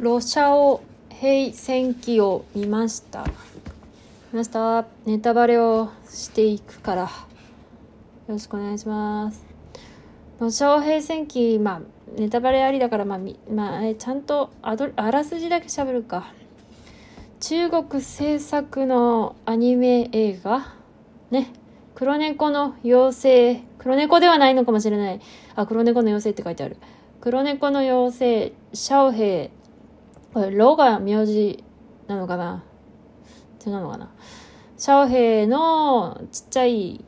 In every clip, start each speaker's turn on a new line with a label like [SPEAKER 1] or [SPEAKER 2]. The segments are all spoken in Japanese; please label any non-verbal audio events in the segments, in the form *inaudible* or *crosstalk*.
[SPEAKER 1] ロシアオ平戦記を見ました。見ました。ネタバレをしていくから、よろしくお願いします。ロシアオ平戦記、まあ、ネタバレありだから、まあ、みまあ、えちゃんとあどあらすじだけ喋るか。中国制作のアニメ映画？ね。黒猫の妖精。黒猫ではないのかもしれない。あ、黒猫の妖精って書いてある。黒猫の妖精、シャオヘイ。これ、ロが名字なのかな？違うのかな？シャオヘイのちっちゃい、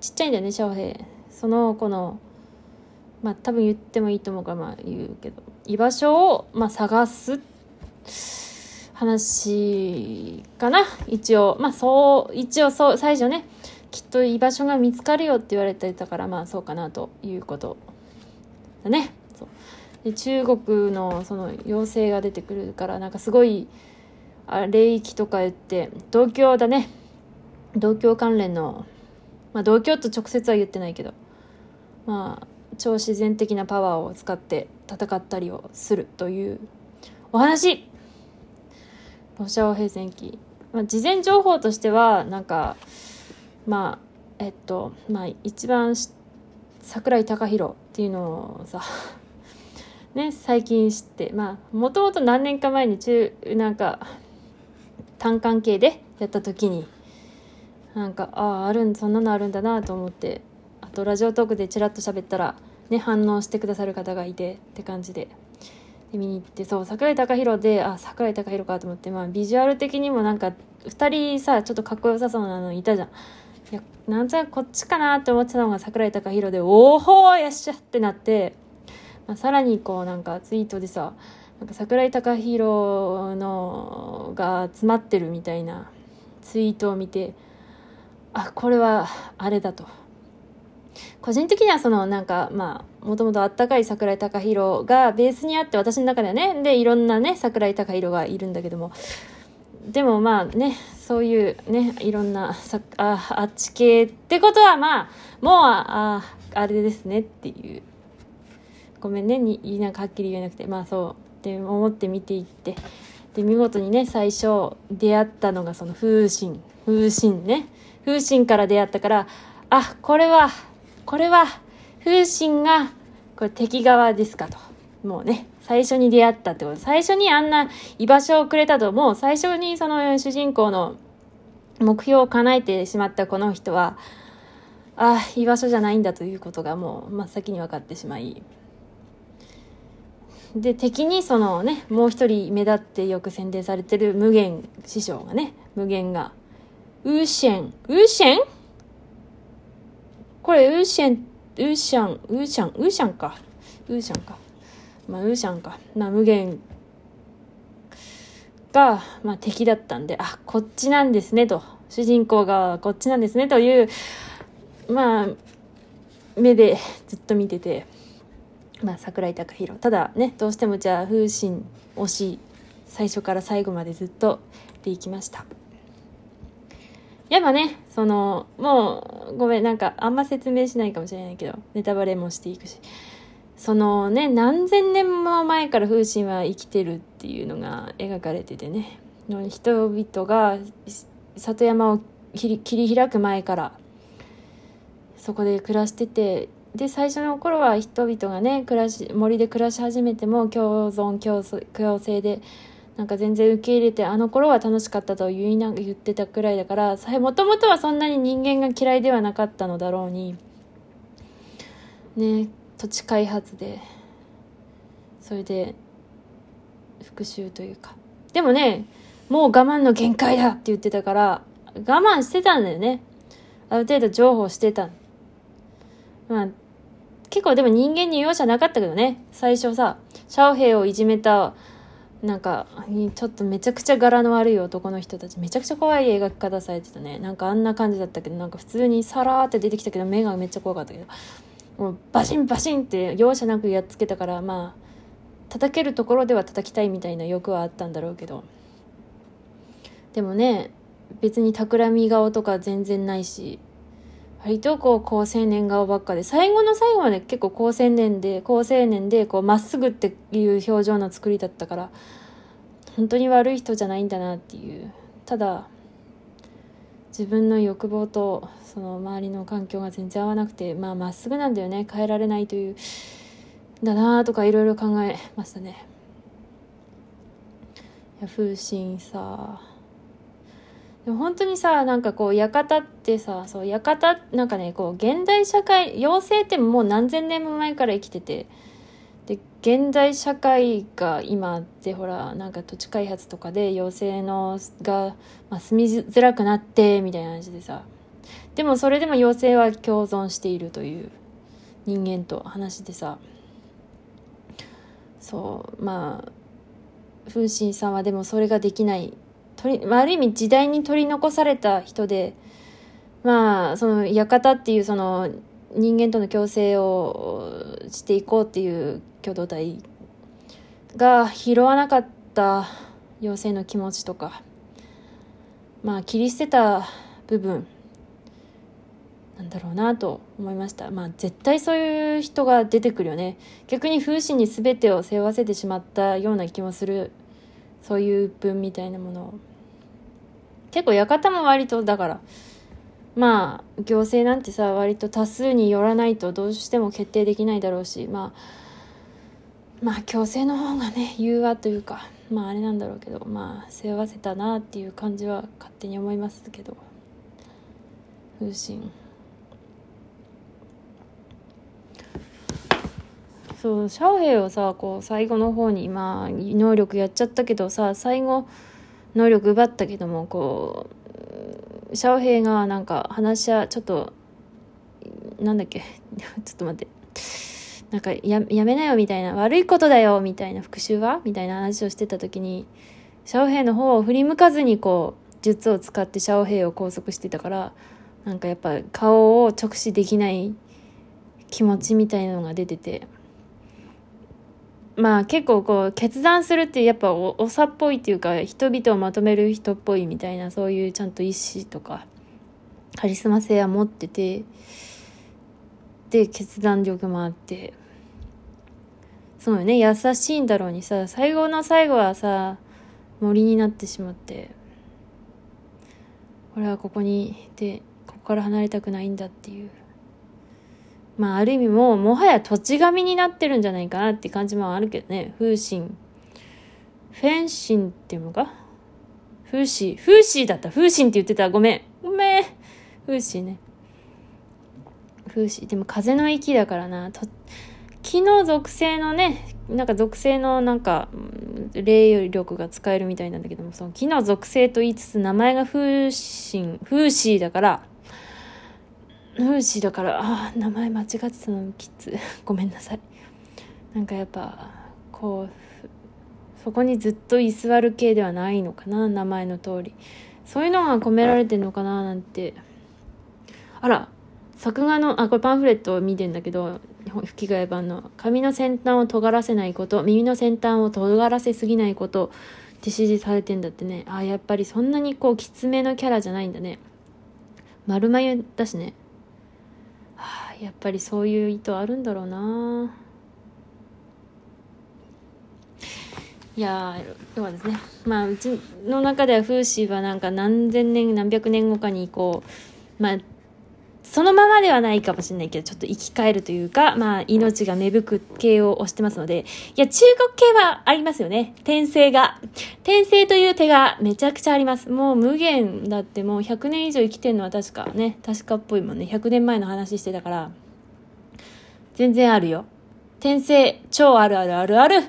[SPEAKER 1] ちっちゃいんだよね、シャオヘイ。その子の、まあ多分言ってもいいと思うから、まあ言うけど、居場所を、まあ探す話かな？一応。まあそう、一応そう、最初ね、きっと居場所が見つかるよって言われてたから、まあそうかなということだね。で中国のその妖精が出てくるから、なんかすごい、あ霊域とか言って、同郷だね。同郷関連の、まあ同郷と直接は言ってないけど、まあ、超自然的なパワーを使って戦ったりをするというお話ロシア平戦記、まあ、事前情報としてはなんかまあえっとまあ一番桜井貴弘っていうのをさね最近知ってまあもともと何年か前に中なんか単関係でやった時になんかあああるんそんなのあるんだなと思ってあとラジオトークでチラッと喋ったらね反応してくださる方がいてって感じで。で見に行ってそう桜井貴弘であ桜井貴弘かと思ってまあビジュアル的にもなんか2人さちょっとかっこよさそうなのいたじゃん。いやなんとなくこっちかなって思ってたのが桜井貴弘でおおよっしゃってなって、まあ、さらにこうなんかツイートでさなんか桜井貴弘のが詰まってるみたいなツイートを見てあこれはあれだと。個人的にはそのなんかまあもともとあったかい桜井貴弘がベースにあって私の中ではねでいろんなね桜井貴弘がいるんだけども。でもまあねそういうねいろんなさああっち系ってことはまあもうあああれですねっていう。ごめんねになんかはっきり言えなくてまあそうって思って見ていって。で見事にね最初出会ったのがその風神風神ね。風神から出会ったからあこれはこれは風神がこれ敵側ですかと。もうね最初に出会ったってこと。最初にあんな居場所をくれたと。もう最初にその主人公の目標を叶えてしまったこの人はああ居場所じゃないんだということがもう真っ先に分かってしまい。で敵にそのねもう一人目立ってよく宣伝されてる無限師匠がね無限がウーシェン。ウーシェン？これウーシェンウーシャンウーシャンウーシャンか。ウーシャンか。まあウーシャンか。まあ無限が、まあ、敵だったんであこっちなんですねと。主人公がこっちなんですねというまあ目でずっと見てて。まあ、桜井貴弘ただねどうしてもじゃあ風神推し最初から最後までずっとでいきました。やっぱねそのもうごめんなんかあんま説明しないかもしれないけどネタバレもしていくし。そのね何千年も前から風神は生きてるっていうのが描かれててね。人々が里山を切り開く前からそこで暮らしててで最初の頃は人々がね暮らし森で暮らし始めても共存共共生でなんか全然受け入れてあの頃は楽しかったと言いな言ってたくらいだからもともとはそんなに人間が嫌いではなかったのだろうにね土地開発でそれで復讐というか。でもねもう我慢の限界だって言ってたから我慢してたんだよね。ある程度譲歩してた。まあ構でも人間に容赦なかったけどね。最初さシャオヘイをいじめたなんかちょっとめちゃくちゃ柄の悪い男の人たちめちゃくちゃ怖い描き方されてたね。なんかあんな感じだったけどなんか普通にさらーって出てきたけど目がめっちゃ怖かったけどもうバシンバシンって容赦なくやっつけたからまあ叩けるところでは叩きたいみたいな欲はあったんだろうけど。でもね別に企み顔とか全然ないし割とこう高青年顔ばっかで最後の最後まで結構高青年で高青年でこうまっすぐっていう表情の作りだったから本当に悪い人じゃないんだなっていう。ただ自分の欲望とその周りの環境が全然合わなくてまあまっすぐなんだよね。変えられないというだなとかいろいろ考えましたね。いや風神さでも本当にさなんかこう館ってさそう館なんかねこう現代社会妖精ってもう何千年も前から生きててで現代社会が今ってほらなんか土地開発とかで妖精のが、まあ、住みづらくなってみたいな話でさでもそれでも妖精は共存しているという人間と話でさそうまあ風神さんはでもそれができない、まあ、ある意味時代に取り残された人で、まあ、その館っていうその人間との共生をしていこうっていう共同体が拾わなかった妖精の気持ちとか、まあ、切り捨てた部分なんだろうなと思いました。まあ絶対そういう人が出てくるよね。逆に風刺に全てを背負わせてしまったような気もする。そういう文みたいなものを。結構館も割とだからまあ行政なんてさ割と多数によらないとどうしても決定できないだろうしまあまあ強制の方がね融和というかまああれなんだろうけどまあ背負わせたなっていう感じは勝手に思いますけど風神そうシャオヘイをさこう最後の方にまあ能力やっちゃったけどさ最後能力奪ったけどもこうシャオヘイがなんか話し合ちょっとなんだっけ *laughs* ちょっと待って。なんかやめなよみたいな悪いことだよみたいな復讐は？みたいな話をしてた時にシャオヘイの方を振り向かずにこう術を使ってシャオヘイを拘束してたからなんかやっぱ顔を直視できない気持ちみたいなのが出てて。まあ結構こう決断するってやっぱおおさっぽいっていうか人々をまとめる人っぽいみたいなそういうちゃんと意志とかカリスマ性は持っててで決断力もあって。そうよね。優しいんだろうにさ最後の最後はさ森になってしまって。俺はここにいてここから離れたくないんだっていう。まあある意味ももはや土地神になってるんじゃないかなって感じもあるけどね。風神。フェンシンっていうのか？風刺。風刺だった。風神って言ってた。ごめん。ごめん。風刺ね。風刺。でも風の息だからな。と木の属性のね、なんか属性のなんか、霊力が使えるみたいなんだけども、その木の属性と言いつつ名前が風神、風刺だから、ヌーシーだからあ名前間違ってたのキッズ。*laughs* ごめんなさい。なんかやっぱこうそこにずっと居座る系ではないのかな名前の通り。そういうのが込められてんのかななんて。あら作画のあこれパンフレットを見てんだけど吹き替え版の髪の先端を尖らせないこと耳の先端を尖らせすぎないことって指示されてんだってね。あやっぱりそんなにこうきつめのキャラじゃないんだね。丸眉だしね。はあ、やっぱりそういう意図あるんだろうないやー、はですね。まあ、うちの中では風刺はなんか何千年、何百年後かにこう、まあ、そのままではないかもしれないけど、ちょっと生き返るというか、まあ、命が芽吹く系を押してますので、いや、中国系はありますよね。転生が。転生という手がめちゃくちゃあります。もう無限だってもう100年以上生きてるのは確かね、確かっぽいもんね。100年前の話してたから、全然あるよ。転生、超あるあるあるある。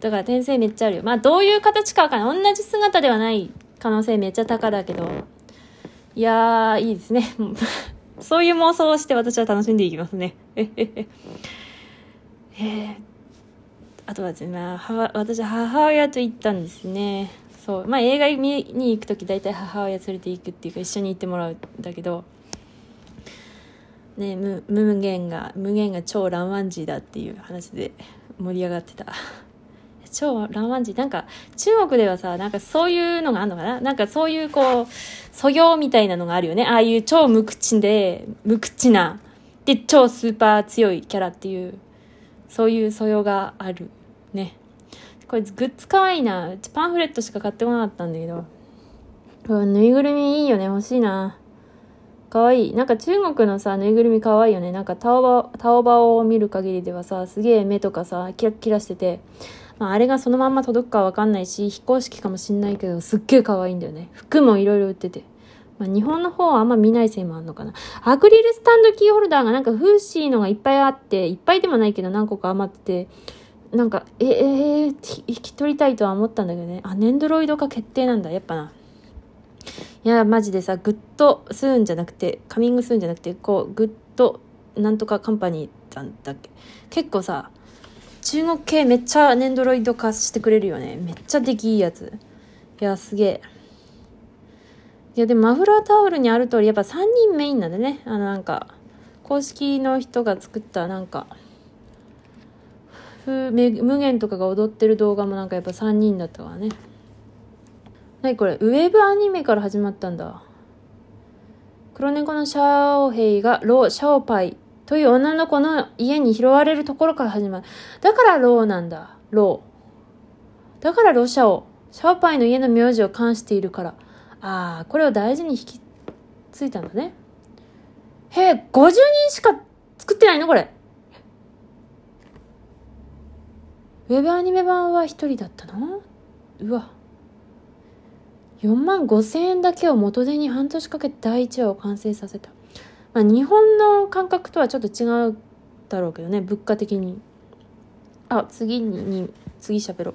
[SPEAKER 1] だから転生めっちゃあるよ。まあ、どういう形かわかんない。同じ姿ではない可能性めっちゃ高だけど、いやー、いいですね。そういう妄想をして私は楽しんでいきますね。えー、あとはですね、私は母親と行ったんですね。そう。まあ映画見に行くとき大体母親連れて行くっていうか一緒に行ってもらうんだけど、ね、無無限が、無限が超乱ワンジーだっていう話で盛り上がってた。超ラマンジなんか中国ではさなんかそういうのがあるのかな？なんかそういうこう素養みたいなのがあるよね。ああいう超無口で無口なで超スーパー強いキャラっていうそういう素養があるね。これグッズかわいいな。パンフレットしか買ってこなかったんだけど。ぬいぐるみいいよね。欲しいな。かわい。い。なんか中国のさ、ぬいぐるみかわいいよね。なんかタオバ、タオバを見る限りではさ、すげえ目とかさ、キラキラしてて、まあ、あれがそのまんま届くかわかんないし、非公式かもしんないけど、すっげえ可愛いんだよね。服もいろいろ売ってて。まあ、日本の方はあんま見ないせいもあんのかな。アクリルスタンドキーホルダーがなんかフーシーのがいっぱいあって、いっぱいでもないけど何個か余ってて、なんか、え、えー、引き取りたいとは思ったんだけどね。あ、ねんどろいど化決定なんだ。やっぱな。いや、マジでさ、 good soon じゃなくて、 coming soon じゃなくて、こう、グッドなんとかカンパニーさんだっけ結構さ、中国系めっちゃネンドロイド化してくれるよね。めっちゃ出来いいやつ。いや、すげえ。いや、でもマフラータオルにある通り、やっぱ3人メインなんでね。あの、なんか、公式の人が作ったなんか、無限とかが踊ってる動画もなんかやっぱ3人だったからね。何これ？ウェブアニメから始まったんだ。黒猫のシャオヘイがロ・シャオパイという女の子の家に拾われるところから始まる。だからローなんだ。ロー。だからロシャオ。シャオパイの家の名字を冠しているから。ああ、これを大事に引き継いだんだね。へえ、50人しか作ってないの？これ。ウェブアニメ版は1人だったの？うわ。4万5千円だけを元手に半年かけて第1話を完成させた。まあ、日本の感覚とはちょっと違うだろうけどね、物価的に。あ、次に、次喋ろう。